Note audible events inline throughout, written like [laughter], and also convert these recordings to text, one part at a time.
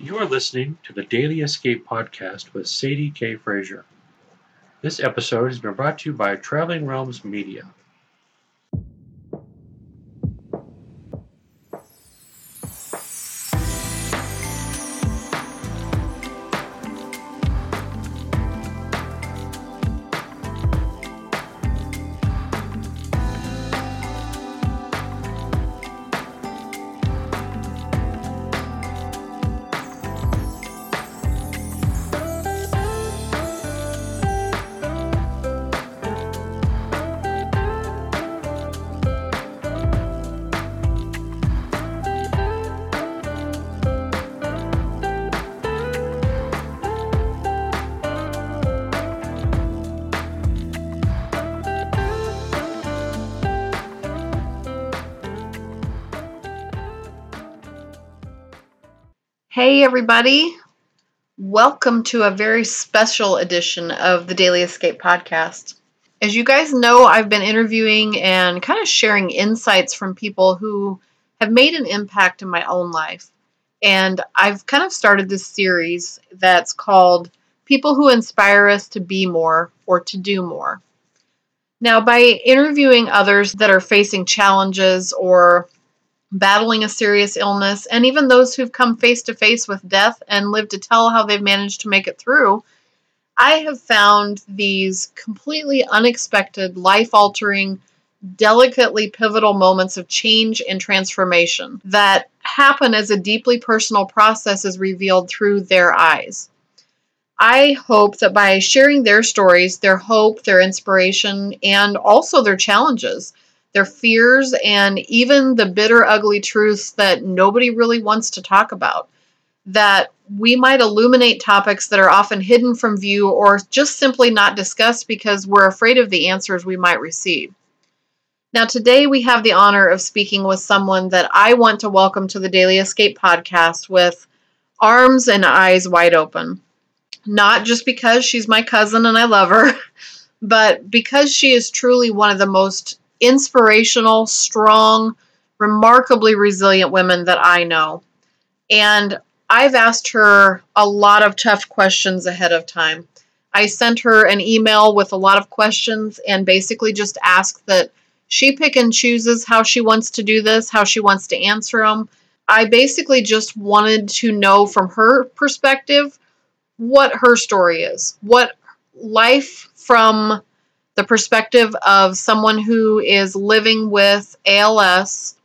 You are listening to the Daily Escape podcast with Sadie K. Frazier. This episode has been brought to you by Traveling Realms Media. Hey, everybody. Welcome to a very special edition of the Daily Escape podcast. As you guys know, I've been interviewing and kind of sharing insights from people who have made an impact in my own life. And I've kind of started this series that's called People Who Inspire Us to Be More or to Do More. Now, by interviewing others that are facing challenges or battling a serious illness, and even those who've come face to face with death and lived to tell how they've managed to make it through, I have found these completely unexpected, life altering, delicately pivotal moments of change and transformation that happen as a deeply personal process is revealed through their eyes. I hope that by sharing their stories, their hope, their inspiration, and also their challenges, their fears, and even the bitter, ugly truths that nobody really wants to talk about. That we might illuminate topics that are often hidden from view or just simply not discussed because we're afraid of the answers we might receive. Now, today we have the honor of speaking with someone that I want to welcome to the Daily Escape podcast with arms and eyes wide open. Not just because she's my cousin and I love her, [laughs] but because she is truly one of the most inspirational, strong, remarkably resilient women that I know. And I've asked her a lot of tough questions ahead of time. I sent her an email with a lot of questions and basically just asked that she pick and chooses how she wants to do this, how she wants to answer them. I basically just wanted to know from her perspective what her story is, what life from the perspective of someone who is living with ALS,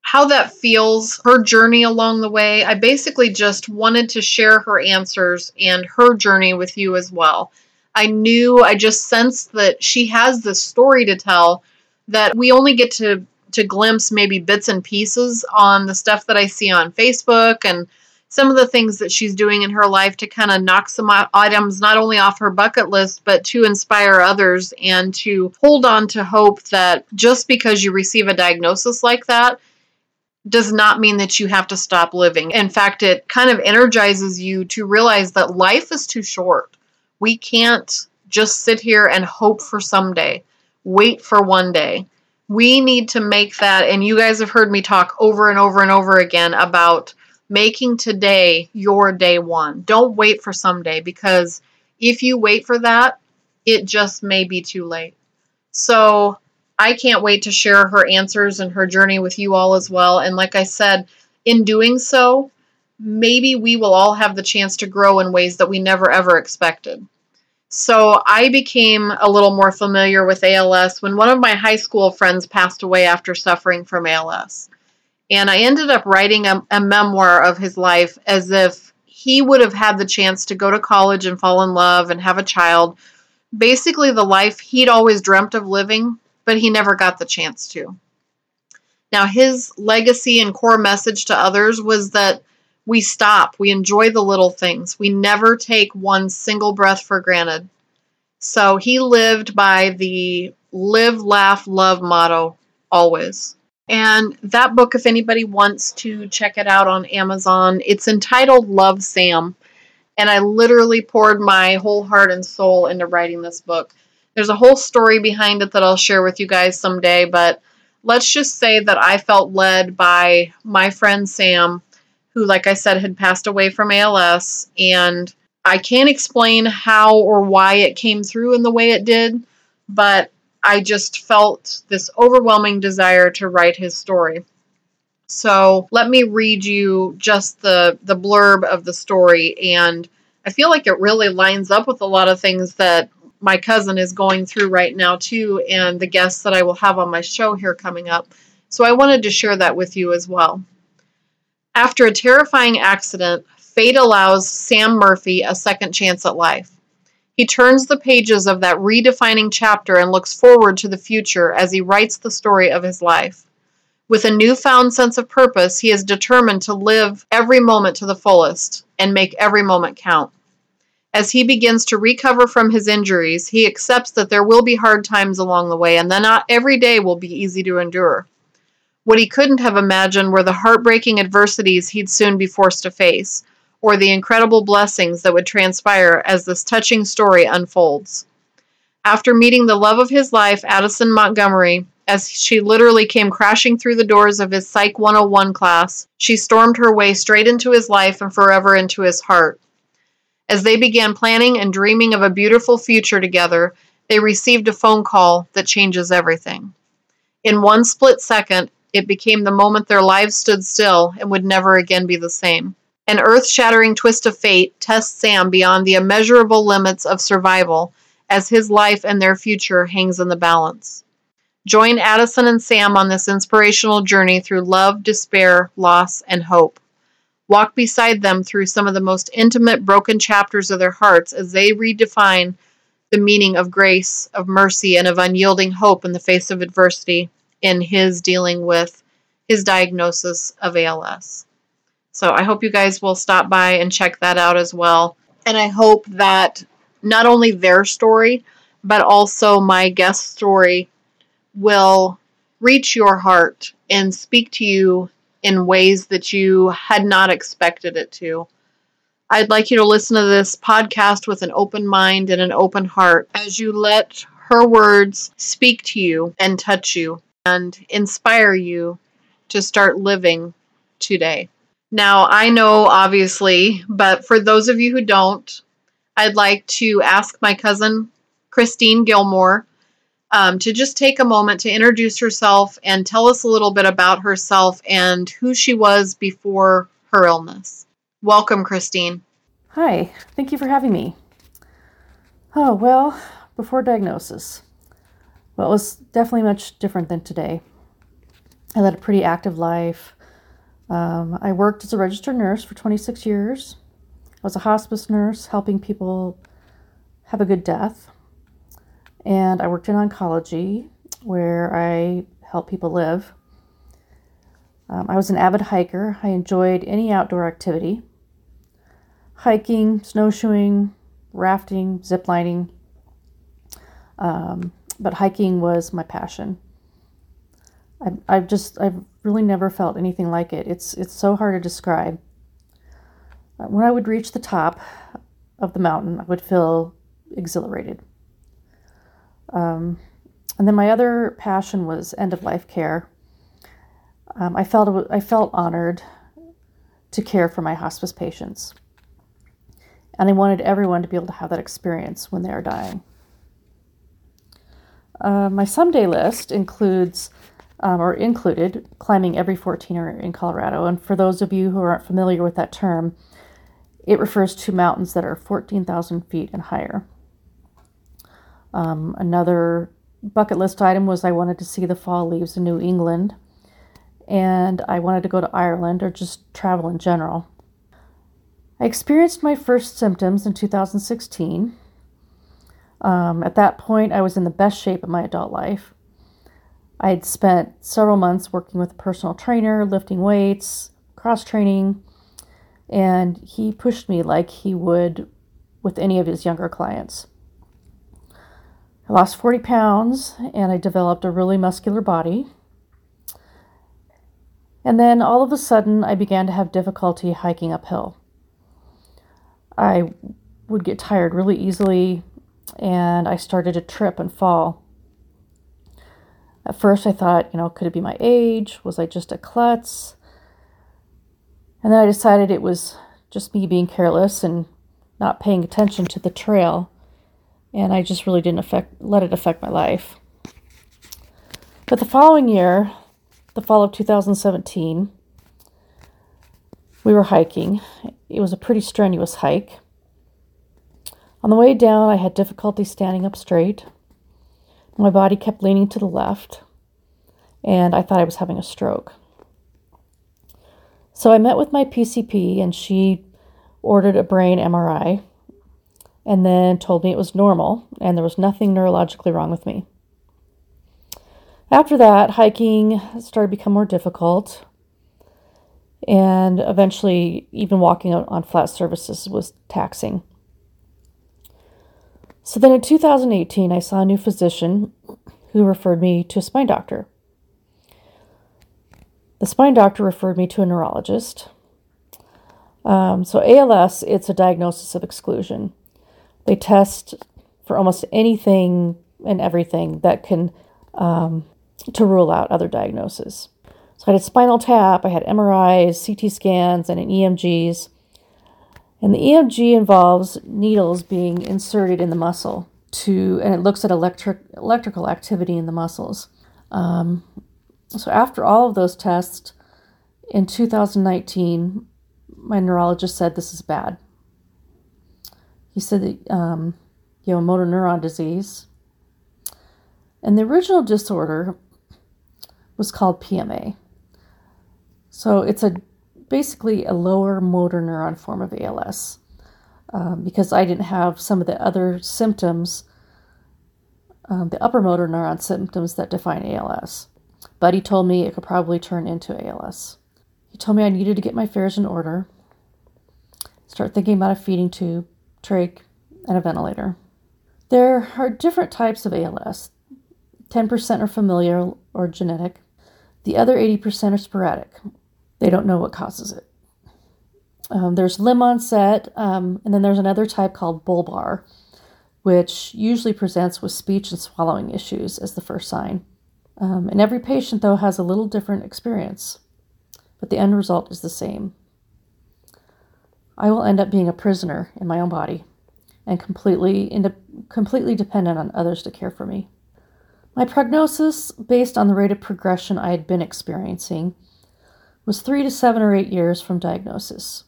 how that feels, her journey along the way. I basically just wanted to share her answers and her journey with you as well. I knew, I just sensed that she has this story to tell that we only get to to glimpse maybe bits and pieces on the stuff that I see on Facebook and some of the things that she's doing in her life to kind of knock some items not only off her bucket list, but to inspire others and to hold on to hope that just because you receive a diagnosis like that does not mean that you have to stop living. In fact, it kind of energizes you to realize that life is too short. We can't just sit here and hope for someday, wait for one day. We need to make that, and you guys have heard me talk over and over and over again about making today your day one. Don't wait for someday because if you wait for that, it just may be too late. So I can't wait to share her answers and her journey with you all as well. And like I said, in doing so, maybe we will all have the chance to grow in ways that we never ever expected. So I became a little more familiar with ALS when one of my high school friends passed away after suffering from ALS. And I ended up writing a, a memoir of his life as if he would have had the chance to go to college and fall in love and have a child. Basically, the life he'd always dreamt of living, but he never got the chance to. Now, his legacy and core message to others was that we stop, we enjoy the little things, we never take one single breath for granted. So he lived by the live, laugh, love motto always. And that book, if anybody wants to check it out on Amazon, it's entitled Love Sam. And I literally poured my whole heart and soul into writing this book. There's a whole story behind it that I'll share with you guys someday, but let's just say that I felt led by my friend Sam, who, like I said, had passed away from ALS. And I can't explain how or why it came through in the way it did, but I just felt this overwhelming desire to write his story. So let me read you just the, the blurb of the story. And I feel like it really lines up with a lot of things that my cousin is going through right now, too, and the guests that I will have on my show here coming up. So I wanted to share that with you as well. After a terrifying accident, fate allows Sam Murphy a second chance at life. He turns the pages of that redefining chapter and looks forward to the future as he writes the story of his life. With a newfound sense of purpose, he is determined to live every moment to the fullest and make every moment count. As he begins to recover from his injuries, he accepts that there will be hard times along the way and that not every day will be easy to endure. What he couldn't have imagined were the heartbreaking adversities he'd soon be forced to face, or the incredible blessings that would transpire as this touching story unfolds. After meeting the love of his life, Addison Montgomery, as she literally came crashing through the doors of his Psych 101 class, she stormed her way straight into his life and forever into his heart. As they began planning and dreaming of a beautiful future together, they received a phone call that changes everything. In one split second, it became the moment their lives stood still and would never again be the same. An earth shattering twist of fate tests Sam beyond the immeasurable limits of survival as his life and their future hangs in the balance. Join Addison and Sam on this inspirational journey through love, despair, loss, and hope. Walk beside them through some of the most intimate, broken chapters of their hearts as they redefine the meaning of grace, of mercy, and of unyielding hope in the face of adversity in his dealing with his diagnosis of ALS. So I hope you guys will stop by and check that out as well. And I hope that not only their story, but also my guest story will reach your heart and speak to you in ways that you had not expected it to. I'd like you to listen to this podcast with an open mind and an open heart as you let her words speak to you and touch you and inspire you to start living today. Now, I know obviously, but for those of you who don't, I'd like to ask my cousin, Christine Gilmore, um, to just take a moment to introduce herself and tell us a little bit about herself and who she was before her illness. Welcome, Christine. Hi, thank you for having me. Oh, well, before diagnosis. Well, it was definitely much different than today. I led a pretty active life. Um, I worked as a registered nurse for 26 years. I was a hospice nurse helping people have a good death. And I worked in oncology where I help people live. Um, I was an avid hiker. I enjoyed any outdoor activity hiking, snowshoeing, rafting, ziplining. Um, but hiking was my passion. I, I've just, I've really never felt anything like it. It's, it's so hard to describe. Uh, when I would reach the top of the mountain, I would feel exhilarated. Um, and then my other passion was end of life care. Um, I felt I felt honored to care for my hospice patients, and I wanted everyone to be able to have that experience when they are dying. Uh, my someday list includes um, or included climbing every 14er in Colorado. And for those of you who aren't familiar with that term, it refers to mountains that are 14,000 feet and higher. Um, another bucket list item was I wanted to see the fall leaves in New England, and I wanted to go to Ireland or just travel in general. I experienced my first symptoms in 2016 um, at that point, I was in the best shape of my adult life. I had spent several months working with a personal trainer, lifting weights, cross training, and he pushed me like he would with any of his younger clients. I lost 40 pounds and I developed a really muscular body. And then all of a sudden, I began to have difficulty hiking uphill. I would get tired really easily, and I started to trip and fall. At first, I thought, you know, could it be my age? Was I just a klutz? And then I decided it was just me being careless and not paying attention to the trail. And I just really didn't affect, let it affect my life. But the following year, the fall of 2017, we were hiking. It was a pretty strenuous hike. On the way down, I had difficulty standing up straight. My body kept leaning to the left, and I thought I was having a stroke. So I met with my PCP, and she ordered a brain MRI and then told me it was normal and there was nothing neurologically wrong with me. After that, hiking started to become more difficult, and eventually, even walking on flat surfaces was taxing. So then in 2018, I saw a new physician who referred me to a spine doctor. The spine doctor referred me to a neurologist. Um, so, ALS, it's a diagnosis of exclusion. They test for almost anything and everything that can um, to rule out other diagnoses. So, I had a spinal tap, I had MRIs, CT scans, and an EMGs. And the EMG involves needles being inserted in the muscle to, and it looks at electric electrical activity in the muscles. Um, so after all of those tests, in 2019, my neurologist said this is bad. He said that um, you have a motor neuron disease, and the original disorder was called PMA. So it's a basically a lower motor neuron form of ALS um, because I didn't have some of the other symptoms, um, the upper motor neuron symptoms that define ALS. But he told me it could probably turn into ALS. He told me I needed to get my affairs in order, start thinking about a feeding tube, trach, and a ventilator. There are different types of ALS. 10% are familial or genetic. The other 80% are sporadic, they don't know what causes it. Um, there's limb onset, um, and then there's another type called bulbar, which usually presents with speech and swallowing issues as the first sign. Um, and every patient, though, has a little different experience, but the end result is the same. I will end up being a prisoner in my own body and completely, completely dependent on others to care for me. My prognosis, based on the rate of progression I had been experiencing, was three to seven or eight years from diagnosis.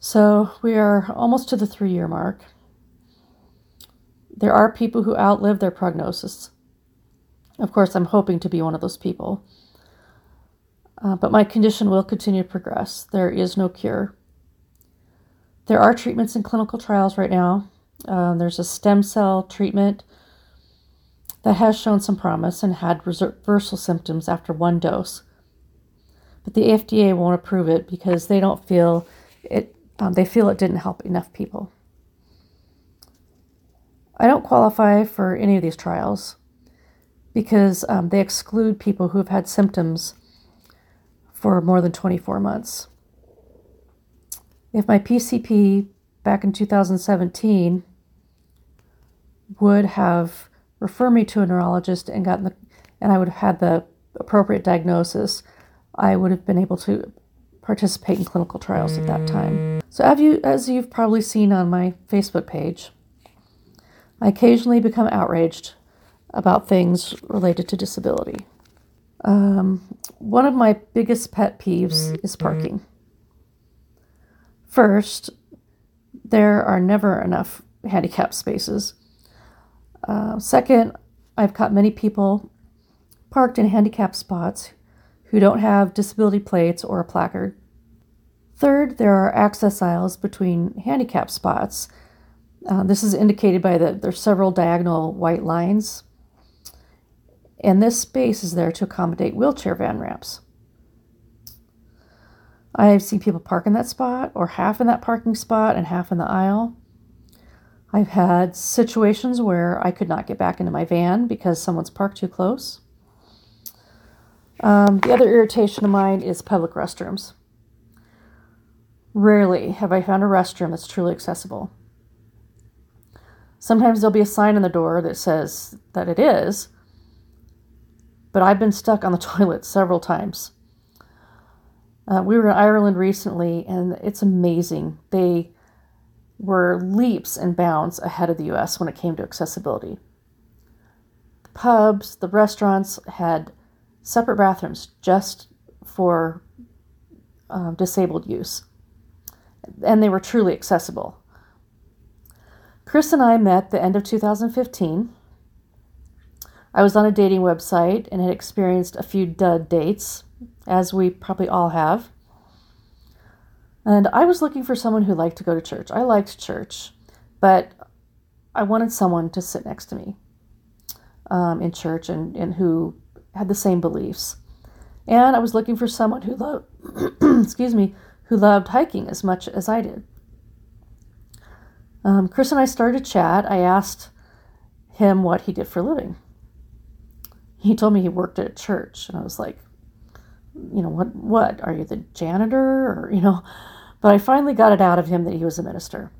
So we are almost to the three year mark. There are people who outlive their prognosis. Of course, I'm hoping to be one of those people. Uh, but my condition will continue to progress. There is no cure. There are treatments in clinical trials right now. Uh, there's a stem cell treatment that has shown some promise and had reversal symptoms after one dose but the FDA won't approve it because they don't feel it. Um, they feel it didn't help enough people. I don't qualify for any of these trials because um, they exclude people who have had symptoms for more than 24 months. If my PCP back in 2017 would have referred me to a neurologist and gotten the, and I would have had the appropriate diagnosis, I would have been able to participate in clinical trials at that time. So, as, you, as you've probably seen on my Facebook page, I occasionally become outraged about things related to disability. Um, one of my biggest pet peeves is parking. First, there are never enough handicap spaces. Uh, second, I've caught many people parked in handicap spots who don't have disability plates or a placard. Third, there are access aisles between handicap spots. Uh, this is indicated by the there's several diagonal white lines, and this space is there to accommodate wheelchair van ramps. I've seen people park in that spot, or half in that parking spot and half in the aisle. I've had situations where I could not get back into my van because someone's parked too close. Um, the other irritation of mine is public restrooms. Rarely have I found a restroom that's truly accessible. Sometimes there'll be a sign on the door that says that it is, but I've been stuck on the [laughs] toilet several times. Uh, we were in Ireland recently, and it's amazing. They were leaps and bounds ahead of the US when it came to accessibility. The pubs, the restaurants had separate bathrooms just for um, disabled use, and they were truly accessible. Chris and I met the end of 2015. I was on a dating website and had experienced a few dud dates, as we probably all have. And I was looking for someone who liked to go to church. I liked church, but I wanted someone to sit next to me um, in church and, and who had the same beliefs. And I was looking for someone who loved, [clears throat] excuse me, who loved hiking as much as I did. Um, Chris and I started chat. I asked him what he did for a living. He told me he worked at a church, and I was like, you know, what, what? Are you the janitor? Or, you know, but I finally got it out of him that he was a minister.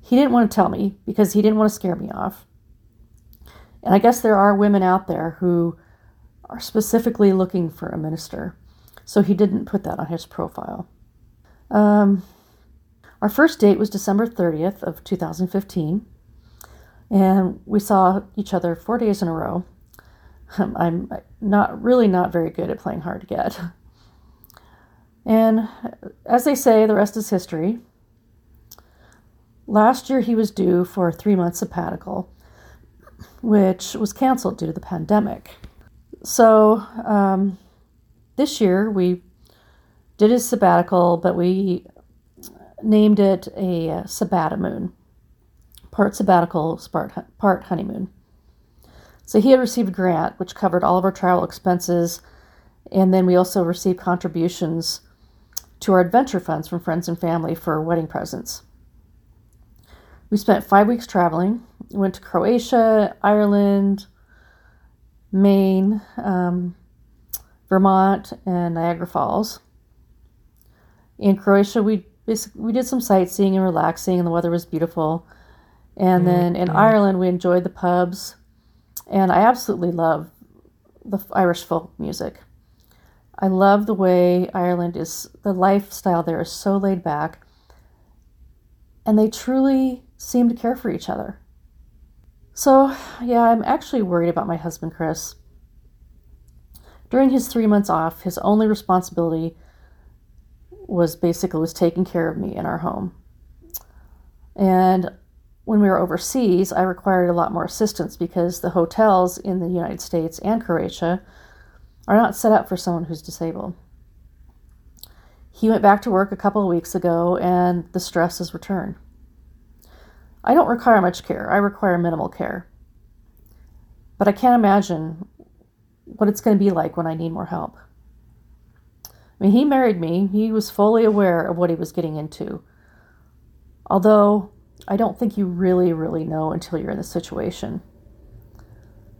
He didn't want to tell me because he didn't want to scare me off. And I guess there are women out there who are specifically looking for a minister. So he didn't put that on his profile. Um, our first date was December 30th of 2015. And we saw each other four days in a row. I'm not really not very good at playing hard to get. And as they say, the rest is history. Last year, he was due for a three month sabbatical, which was canceled due to the pandemic. So um, this year, we did his sabbatical, but we named it a sabbatical, part sabbatical, part honeymoon. So he had received a grant which covered all of our travel expenses, and then we also received contributions to our adventure funds from friends and family for wedding presents. We spent five weeks traveling. We went to Croatia, Ireland, Maine, um, Vermont, and Niagara Falls. In Croatia, we basically we did some sightseeing and relaxing, and the weather was beautiful. And then in Ireland, we enjoyed the pubs, and I absolutely love the Irish folk music. I love the way Ireland is, the lifestyle there is so laid back, and they truly seem to care for each other. So, yeah, I'm actually worried about my husband, Chris. During his three months off, his only responsibility was basically was taking care of me in our home. And when we were overseas, I required a lot more assistance because the hotels in the United States and Croatia are not set up for someone who's disabled. He went back to work a couple of weeks ago and the stress has returned. I don't require much care, I require minimal care. But I can't imagine what it's going to be like when I need more help. I mean, he married me, he was fully aware of what he was getting into. Although I don't think you really, really know until you're in the situation.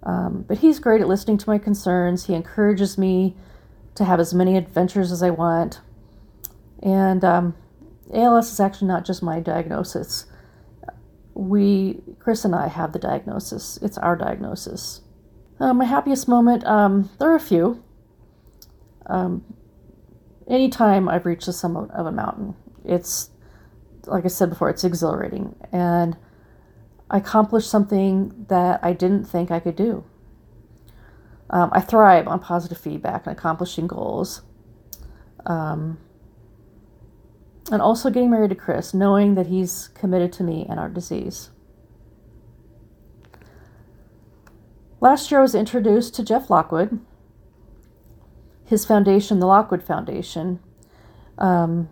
Um, but he's great at listening to my concerns. He encourages me to have as many adventures as I want. And um, ALS is actually not just my diagnosis. We, Chris and I, have the diagnosis. It's our diagnosis. Uh, my happiest moment, um, there are a few. Um, anytime I've reached the summit of a mountain, it's, like I said before, it's exhilarating. And I accomplished something that I didn't think I could do. Um, I thrive on positive feedback and accomplishing goals. Um, and also getting married to Chris, knowing that he's committed to me and our disease. Last year, I was introduced to Jeff Lockwood. His foundation, the Lockwood Foundation, um,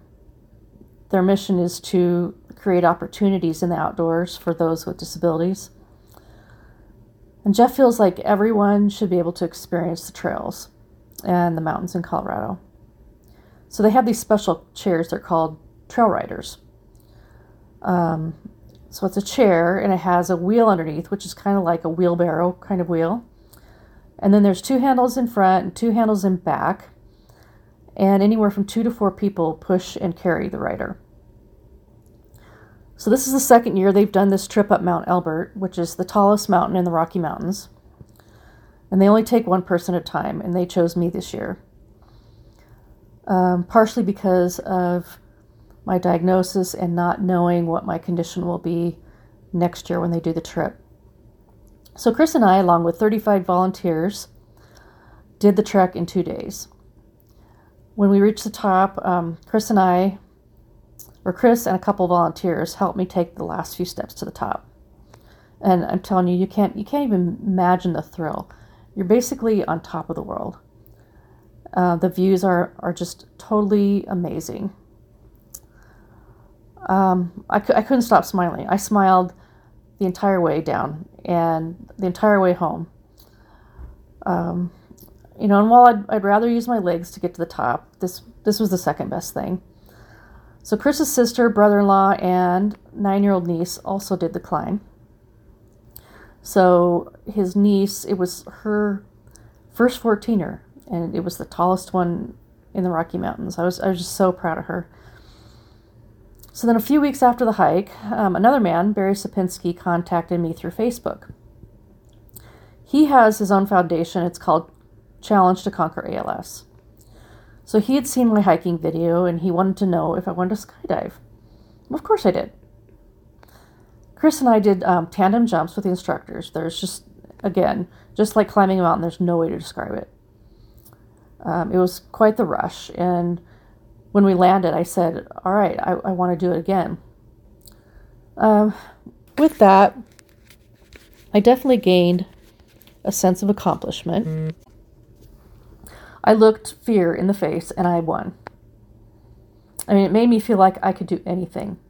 their mission is to create opportunities in the outdoors for those with disabilities. And Jeff feels like everyone should be able to experience the trails and the mountains in Colorado. So they have these special chairs, they're called trail riders. Um, so it's a chair and it has a wheel underneath, which is kind of like a wheelbarrow kind of wheel. And then there's two handles in front and two handles in back. And anywhere from two to four people push and carry the rider. So, this is the second year they've done this trip up Mount Elbert, which is the tallest mountain in the Rocky Mountains. And they only take one person at a time, and they chose me this year. um, partially because of my diagnosis and not knowing what my condition will be next year when they do the trip. So, Chris and I, along with 35 volunteers, did the trek in two days. When we reached the top, um, Chris and I, or Chris and a couple volunteers, helped me take the last few steps to the top. And I'm telling you, you can't you can't even imagine the thrill. You're basically on top of the world. Uh, the views are are just totally amazing. Um, I, I couldn't stop smiling. I smiled the entire way down and the entire way home. Um, you know, and while I'd, I'd rather use my legs to get to the top, this this was the second best thing. So Chris's sister, brother-in-law, and nine-year-old niece also did the climb. So his niece, it was her first 14er, and it was the tallest one in the Rocky Mountains. I was I was just so proud of her. So then, a few weeks after the hike, um, another man, Barry Sapinski, contacted me through Facebook. He has his own foundation. It's called Challenge to Conquer ALS. So he had seen my hiking video and he wanted to know if I wanted to skydive. Of course I did. Chris and I did um, tandem jumps with the instructors. There's just, again, just like climbing a mountain, there's no way to describe it. Um, it was quite the rush, and when we landed, I said, All right, I, I want to do it again. Um, with that, I definitely gained a sense of accomplishment. I looked fear in the face and I won. I mean, it made me feel like I could do anything.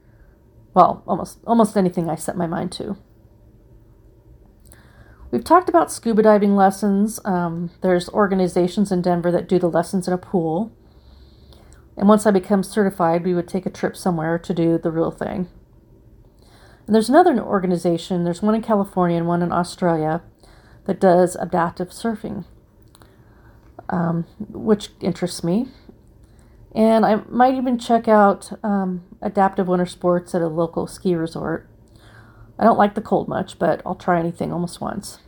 Well, almost almost anything I set my mind to. We've talked about scuba diving lessons. Um, there's organizations in Denver that do the lessons in a pool. And once I become certified, we would take a trip somewhere to do the real thing. And there's another organization, there's one in California and one in Australia that does adaptive surfing, um, which interests me. And I might even check out um, adaptive winter sports at a local ski resort. I don't like the cold much, but I'll try anything almost once.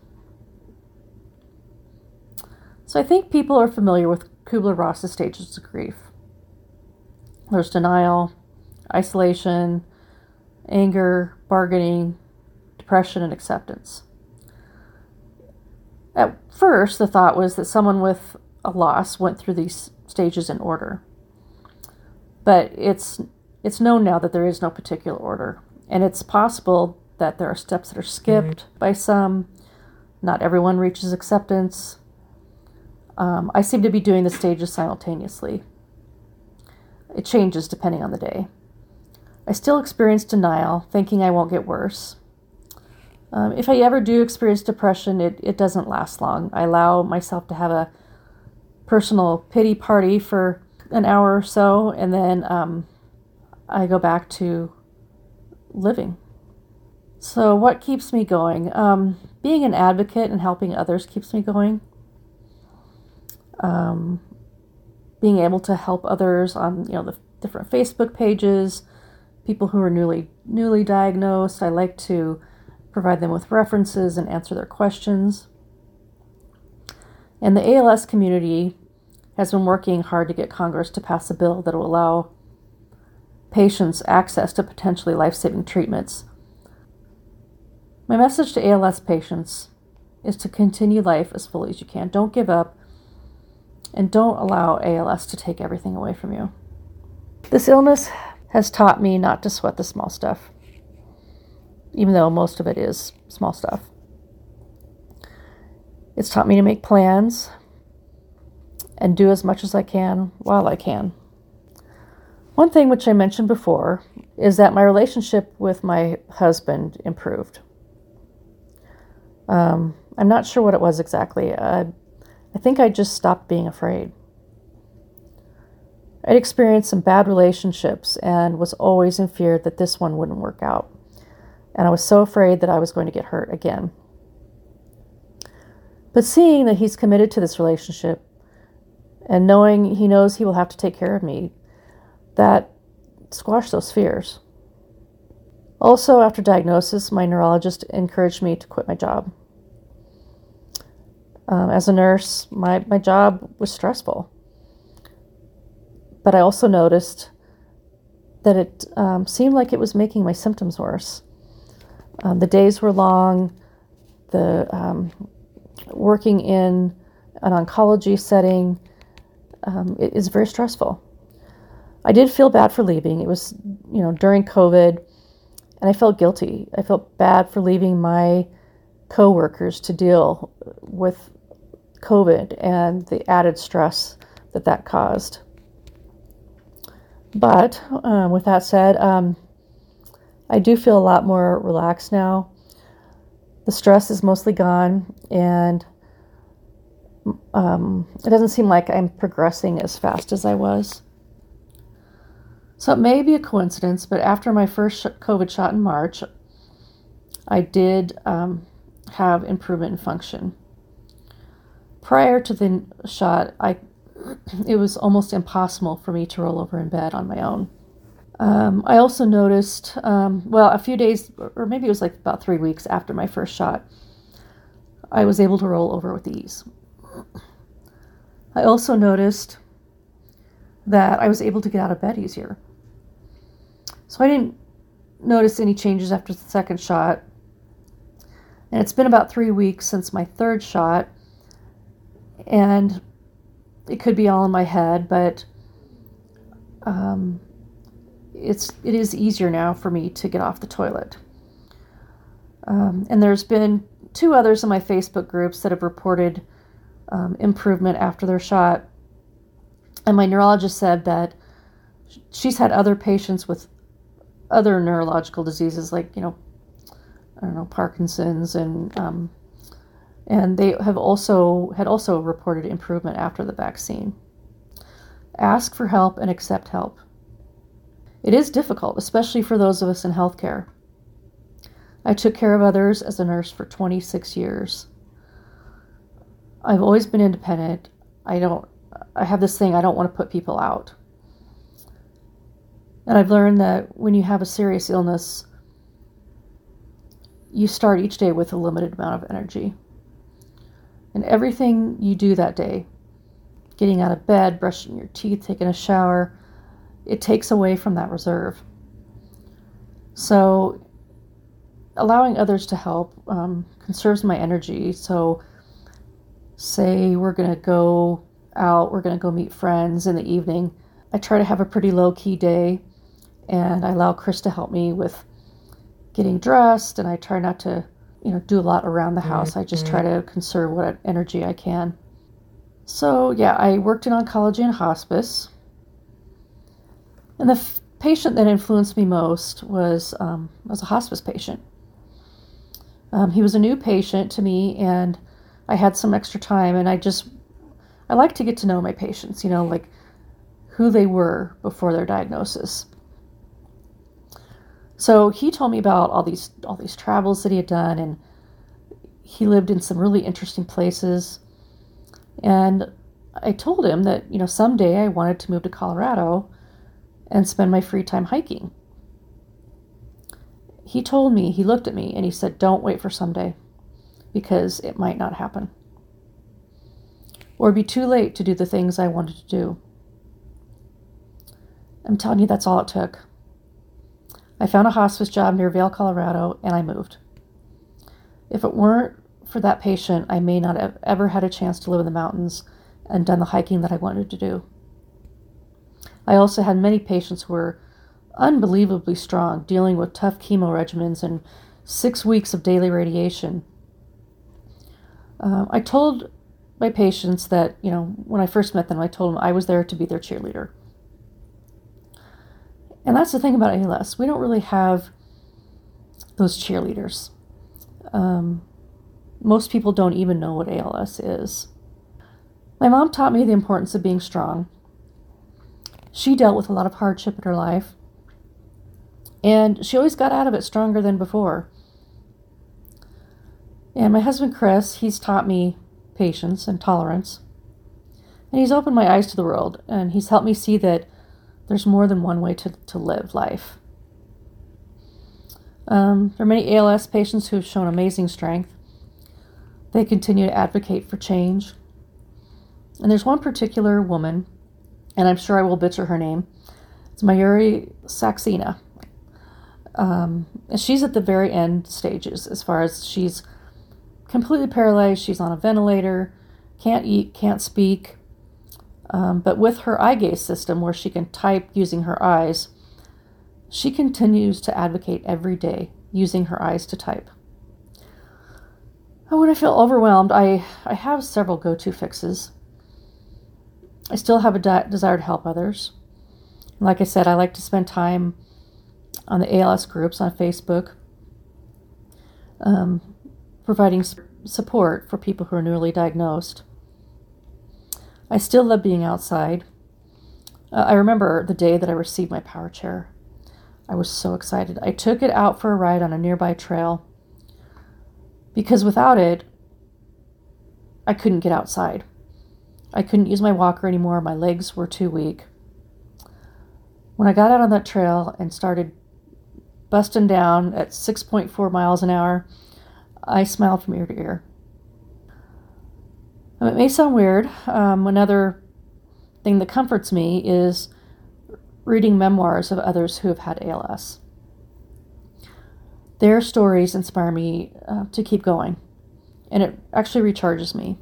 So I think people are familiar with Kubler Ross's stages of grief. There's denial, isolation, anger, bargaining, depression, and acceptance. At first, the thought was that someone with a loss went through these stages in order. But it's it's known now that there is no particular order, and it's possible that there are steps that are skipped mm-hmm. by some. Not everyone reaches acceptance. Um, I seem to be doing the stages simultaneously. It changes depending on the day. I still experience denial, thinking I won't get worse. Um, if I ever do experience depression, it, it doesn't last long. I allow myself to have a personal pity party for an hour or so, and then um, I go back to living. So, what keeps me going? Um, being an advocate and helping others keeps me going. Um, being able to help others on you know the different Facebook pages, people who are newly newly diagnosed. I like to provide them with references and answer their questions. And the ALS community has been working hard to get Congress to pass a bill that will allow patients access to potentially life saving treatments. My message to ALS patients is to continue life as fully as you can. Don't give up and don't allow ALS to take everything away from you. This illness has taught me not to sweat the small stuff, even though most of it is small stuff. It's taught me to make plans and do as much as I can while I can. One thing which I mentioned before is that my relationship with my husband improved. Um, I'm not sure what it was exactly. I think I just stopped being afraid. I'd experienced some bad relationships and was always in fear that this one wouldn't work out. And I was so afraid that I was going to get hurt again. But seeing that he's committed to this relationship and knowing he knows he will have to take care of me, that squashed those fears. Also, after diagnosis, my neurologist encouraged me to quit my job. Um, as a nurse, my, my job was stressful. but I also noticed that it um, seemed like it was making my symptoms worse. Um, the days were long. The um, working in an oncology setting um, it is very stressful. I did feel bad for leaving. It was, you know, during COVID, and I felt guilty. I felt bad for leaving my coworkers to deal with COVID and the added stress that that caused. But um, with that said, um, I do feel a lot more relaxed now. The stress is mostly gone, and um, it doesn't seem like I'm progressing as fast as I was. So it may be a coincidence, but after my first COVID shot in March, I did um, have improvement in function. Prior to the shot, I it was almost impossible for me to roll over in bed on my own. Um, I also noticed, um, well, a few days, or maybe it was like about three weeks after my first shot, I was able to roll over with ease. I also noticed that I was able to get out of bed easier. So I didn't notice any changes after the second shot. And it's been about three weeks since my third shot. And it could be all in my head, but um, it's it is easier now for me to get off the toilet. Um, and there's been two others in my Facebook groups that have reported um, improvement after their shot. And my neurologist said that she's had other patients with other neurological diseases, like, you know, I don't know, Parkinson's and um, and they have also had also reported improvement after the vaccine. Ask for help and accept help. It is difficult, especially for those of us in healthcare. I took care of others as a nurse for 26 years. I've always been independent. I don't, I have this thing, I don't want to put people out. And I've learned that when you have a serious illness, you start each day with a limited amount of energy. And everything you do that day, getting out of bed, brushing your teeth, taking a shower, it takes away from that reserve. So, allowing others to help um, conserves my energy. So, say we're going to go out, we're going to go meet friends in the evening, I try to have a pretty low key day and I allow Chris to help me with getting dressed and I try not to, you know, do a lot around the house. I just try to conserve what energy I can. So, yeah, I worked in oncology and hospice. And the f- patient that influenced me most was um, was a hospice patient. Um, he was a new patient to me, and I had some extra time and I just I like to get to know my patients, you know, like who they were before their diagnosis. So he told me about all these all these travels that he had done and he lived in some really interesting places. And I told him that, you know, someday I wanted to move to Colorado and spend my free time hiking. He told me, he looked at me and he said, Don't wait for someday because it might not happen. Or be too late to do the things I wanted to do. I'm telling you, that's all it took. I found a hospice job near Vail, Colorado, and I moved. If it weren't for that patient, I may not have ever had a chance to live in the mountains and done the hiking that I wanted to do. I also had many patients who were unbelievably strong, dealing with tough chemo regimens and six weeks of daily radiation um, I told my patients that, you know, when I first met them, I told them I was there to be their cheerleader. And that's the thing about ALS. We don't really have those cheerleaders. Um, most people don't even know what ALS is. My mom taught me the importance of being strong. She dealt with a lot of hardship in her life, and she always got out of it stronger than before. And my husband, Chris, he's taught me patience and tolerance. And he's opened my eyes to the world, and he's helped me see that there's more than one way to, to live life. Um, there are many ALS patients who have shown amazing strength. They continue to advocate for change. And there's one particular woman and I'm sure I will butcher her name. It's Mayuri Saxena. Um, and she's at the very end stages as far as she's completely paralyzed. She's on a ventilator, can't eat, can't speak. Um, but with her eye gaze system, where she can type using her eyes, she continues to advocate every day using her eyes to type. when I feel overwhelmed, I, I have several go to fixes. I still have a de- desire to help others. Like I said, I like to spend time on the ALS groups on Facebook, um, providing support for people who are newly diagnosed. I still love being outside. Uh, I remember the day that I received my power chair. I was so excited. I took it out for a ride on a nearby trail because without it, I couldn't get outside. I couldn't use my walker anymore. My legs were too weak. When I got out on that trail and started busting down at 6.4 miles an hour, I smiled from ear to ear. It may sound weird. Um, another thing that comforts me is reading memoirs of others who have had ALS. Their stories inspire me uh, to keep going, and it actually recharges me.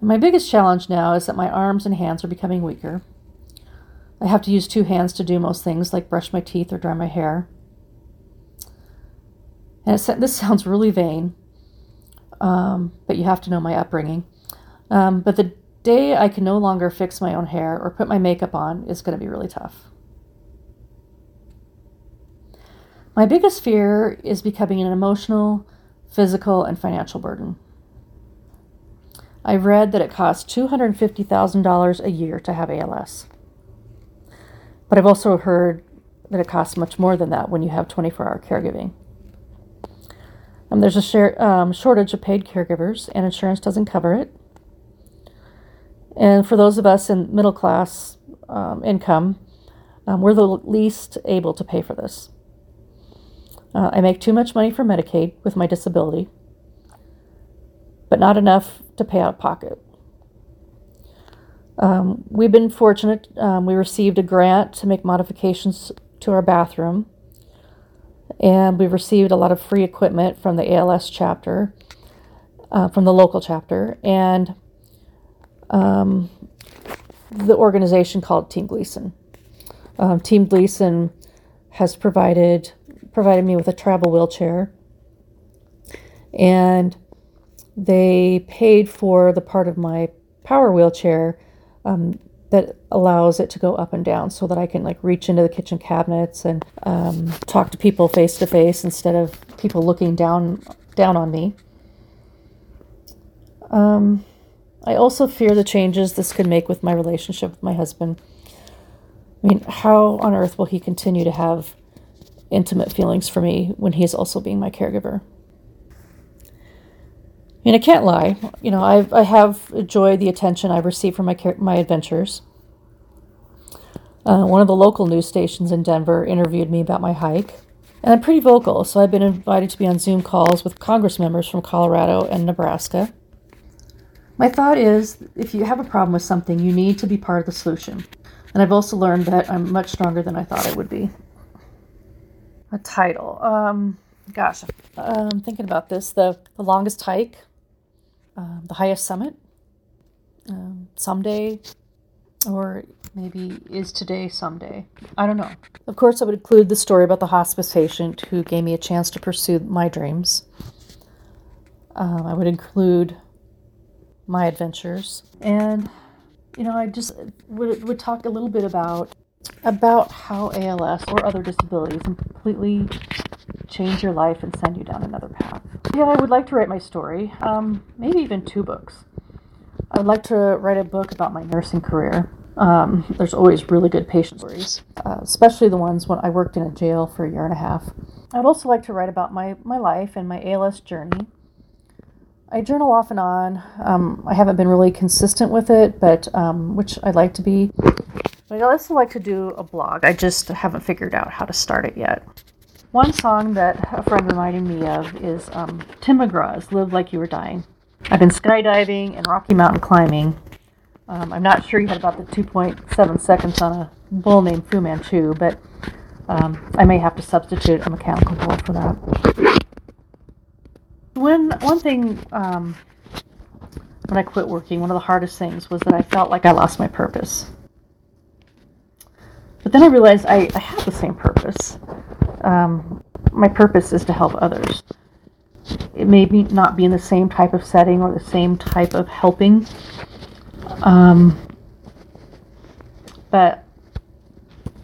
My biggest challenge now is that my arms and hands are becoming weaker. I have to use two hands to do most things like brush my teeth or dry my hair. And this sounds really vain, um, but you have to know my upbringing. Um, but the day I can no longer fix my own hair or put my makeup on is going to be really tough. My biggest fear is becoming an emotional, physical, and financial burden. I've read that it costs $250,000 a year to have ALS. But I've also heard that it costs much more than that when you have 24 hour caregiving. Um, there's a share, um, shortage of paid caregivers, and insurance doesn't cover it. And for those of us in middle class um, income, um, we're the least able to pay for this. Uh, I make too much money for Medicaid with my disability, but not enough to pay out of pocket. Um, we've been fortunate. Um, we received a grant to make modifications to our bathroom and we've received a lot of free equipment from the ALS chapter, uh, from the local chapter, and um, the organization called Team Gleason. Um, Team Gleason has provided provided me with a travel wheelchair, and they paid for the part of my power wheelchair um, that allows it to go up and down so that I can like reach into the kitchen cabinets and um, talk to people face to face instead of people looking down down on me. Um, I also fear the changes this could make with my relationship with my husband. I mean, how on earth will he continue to have intimate feelings for me when he's also being my caregiver? I mean, I can't lie. You know, I've, I have enjoyed the attention I've received from my my adventures. Uh, one of the local news stations in Denver interviewed me about my hike, and I'm pretty vocal, so I've been invited to be on Zoom calls with Congress members from Colorado and Nebraska. My thought is if you have a problem with something, you need to be part of the solution. And I've also learned that I'm much stronger than I thought I would be. A title. Um, gosh, I'm thinking about this. The, the longest hike um, the highest summit um, someday, or maybe is today someday. I don't know. Of course, I would include the story about the hospice patient who gave me a chance to pursue my dreams. Um, I would include my adventures, and you know, I just would, would talk a little bit about about how ALS or other disabilities completely change your life and send you down another path. Yeah, I would like to write my story, um, maybe even two books. I would like to write a book about my nursing career. Um, there's always really good patient stories, uh, especially the ones when I worked in a jail for a year and a half. I'd also like to write about my, my life and my ALS journey. I journal off and on. Um, I haven't been really consistent with it, but um, which I'd like to be. I'd also like to do a blog. I just haven't figured out how to start it yet. One song that a friend reminded me of is um, Tim McGraw's Live Like You Were Dying. I've been skydiving and Rocky Mountain climbing Um, I'm not sure you had about the 2.7 seconds on a bull named Fu Manchu, but um, I may have to substitute a mechanical bull for that. When one thing um, when I quit working, one of the hardest things was that I felt like I lost my purpose. But then I realized I, I have the same purpose. Um, my purpose is to help others. It may be not be in the same type of setting or the same type of helping. Um, but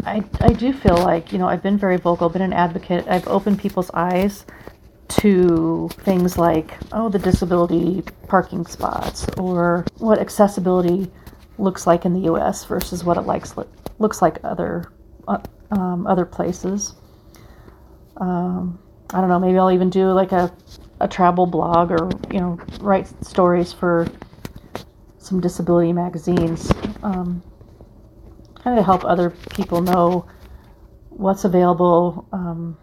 I, I do feel like, you know, I've been very vocal, been an advocate. I've opened people's eyes to things like, oh, the disability parking spots or what accessibility looks like in the U.S. versus what it likes looks like other uh, um, other places. Um, I don't know. Maybe I'll even do like a a travel blog or you know write stories for some disability magazines, um, kind of to help other people know what's available um,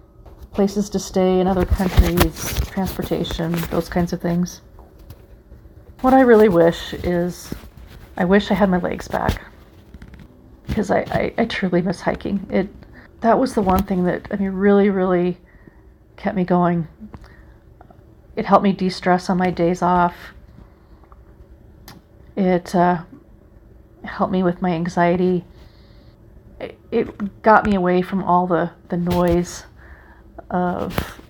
places to stay in other countries, transportation, those kinds of things. What I really wish is I wish I had my legs back because I, I, I truly miss hiking. It that was the one thing that I mean really really kept me going. It helped me de-stress on my days off. It uh, helped me with my anxiety. It, it got me away from all the, the noise of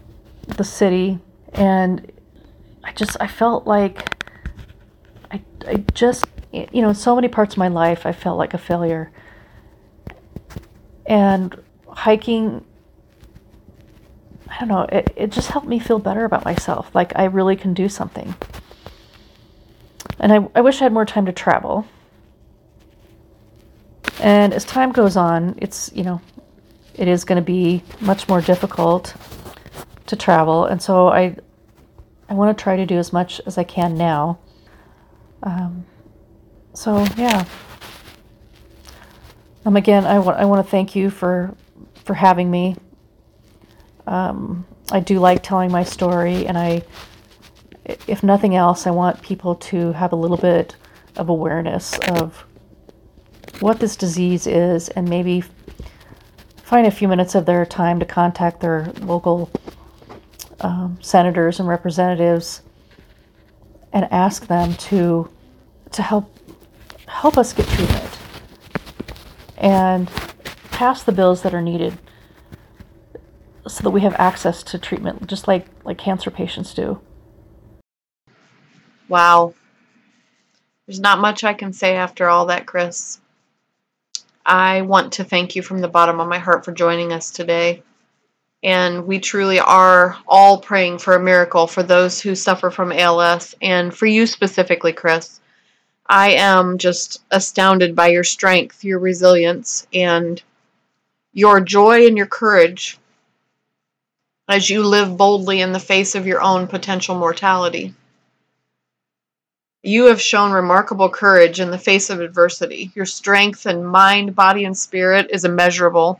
the city and I just I felt like I I just you know, in so many parts of my life I felt like a failure. And hiking I don't know, it, it just helped me feel better about myself. Like I really can do something. And I, I wish I had more time to travel. And as time goes on, it's, you know, it is going to be much more difficult to travel. And so I, I want to try to do as much as I can now. Um, so yeah. Um, again, I want I want to thank you for for having me. Um, I do like telling my story, and I, if nothing else, I want people to have a little bit of awareness of what this disease is, and maybe find a few minutes of their time to contact their local um, senators and representatives and ask them to to help help us get treatment and pass the bills that are needed so that we have access to treatment just like like cancer patients do. Wow. There's not much I can say after all that, Chris. I want to thank you from the bottom of my heart for joining us today. And we truly are all praying for a miracle for those who suffer from ALS and for you specifically, Chris. I am just astounded by your strength, your resilience, and your joy and your courage as you live boldly in the face of your own potential mortality. You have shown remarkable courage in the face of adversity. Your strength and mind, body, and spirit is immeasurable.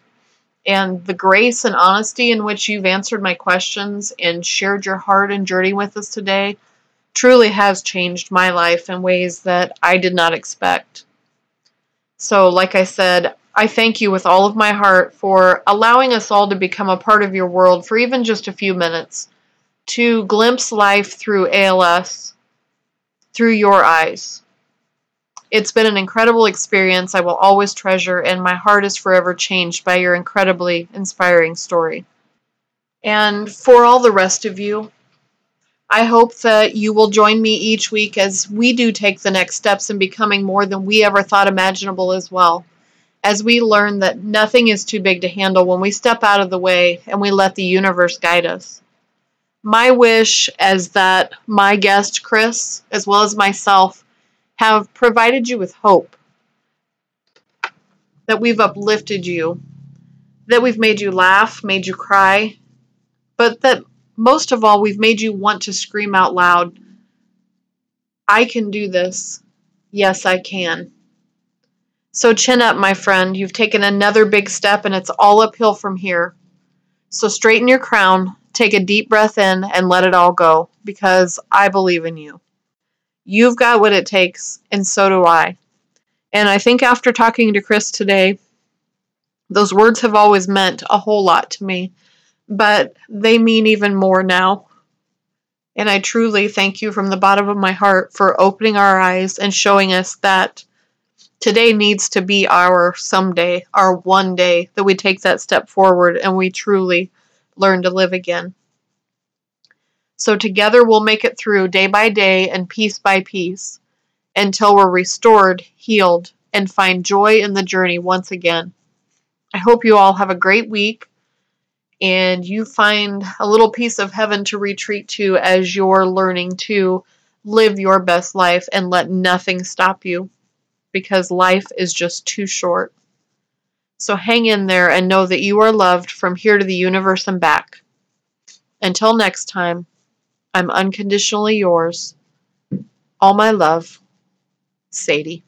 And the grace and honesty in which you've answered my questions and shared your heart and journey with us today truly has changed my life in ways that I did not expect. So, like I said, I thank you with all of my heart for allowing us all to become a part of your world for even just a few minutes, to glimpse life through ALS through your eyes. It's been an incredible experience I will always treasure, and my heart is forever changed by your incredibly inspiring story. And for all the rest of you, I hope that you will join me each week as we do take the next steps in becoming more than we ever thought imaginable as well. As we learn that nothing is too big to handle when we step out of the way and we let the universe guide us my wish is that my guest, Chris, as well as myself, have provided you with hope. That we've uplifted you. That we've made you laugh, made you cry. But that most of all, we've made you want to scream out loud I can do this. Yes, I can. So chin up, my friend. You've taken another big step, and it's all uphill from here. So straighten your crown, Take a deep breath in and let it all go because I believe in you. You've got what it takes, and so do I. And I think after talking to Chris today, those words have always meant a whole lot to me, but they mean even more now. And I truly thank you from the bottom of my heart for opening our eyes and showing us that today needs to be our someday, our one day that we take that step forward and we truly learn to live again. So together we'll make it through day by day and piece by piece until we're restored, healed, and find joy in the journey once again. I hope you all have a great week and you find a little piece of heaven to retreat to as you're learning to live your best life and let nothing stop you because life is just too short. So hang in there and know that you are loved from here to the universe and back. Until next time, I'm unconditionally yours. All my love, Sadie.